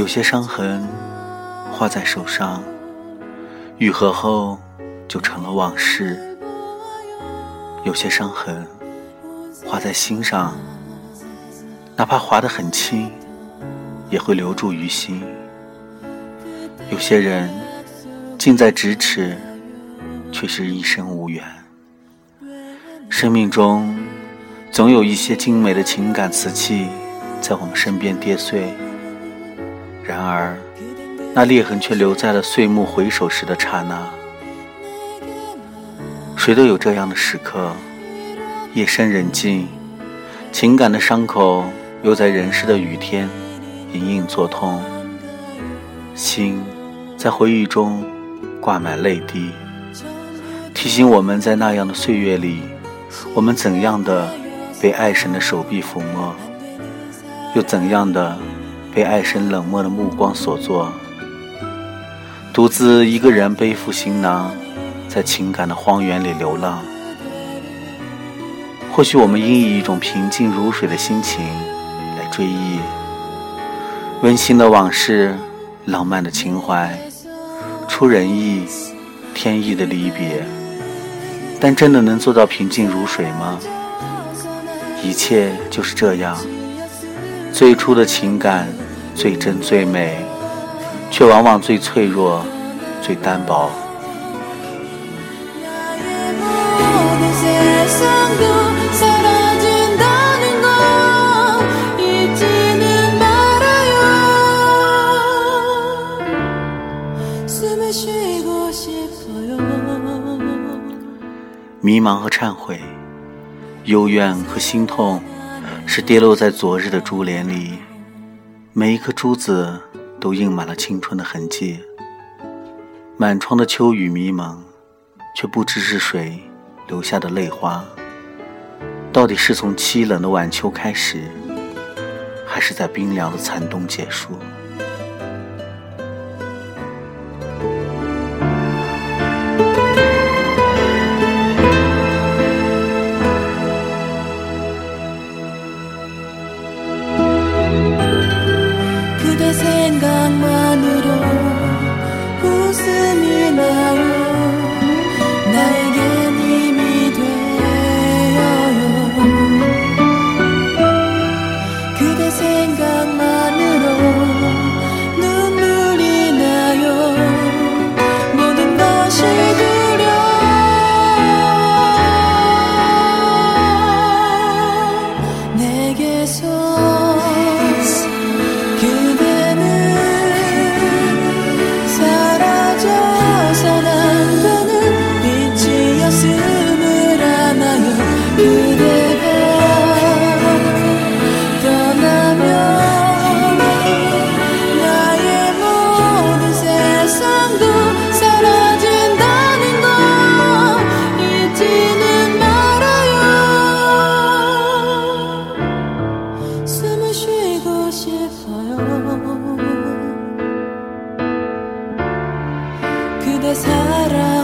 有些伤痕画在手上，愈合后就成了往事；有些伤痕画在心上，哪怕划得很轻，也会留住于心。有些人近在咫尺，却是一生无缘。生命中总有一些精美的情感瓷器在我们身边跌碎。然而，那裂痕却留在了岁暮回首时的刹那。谁都有这样的时刻，夜深人静，情感的伤口又在人世的雨天隐隐作痛，心在回忆中挂满泪滴，提醒我们在那样的岁月里，我们怎样的被爱神的手臂抚摸，又怎样的。被爱神冷漠的目光所作，独自一个人背负行囊，在情感的荒原里流浪。或许我们应以一种平静如水的心情来追忆温馨的往事、浪漫的情怀、出人意、天意的离别。但真的能做到平静如水吗？一切就是这样。最初的情感最真最美，却往往最脆弱、最单薄。迷茫和忏悔，幽怨和心痛。是跌落在昨日的珠帘里，每一颗珠子都印满了青春的痕迹。满窗的秋雨迷茫，却不知是谁留下的泪花。到底是从凄冷的晚秋开始，还是在冰凉的残冬结束？this ain't 사랑.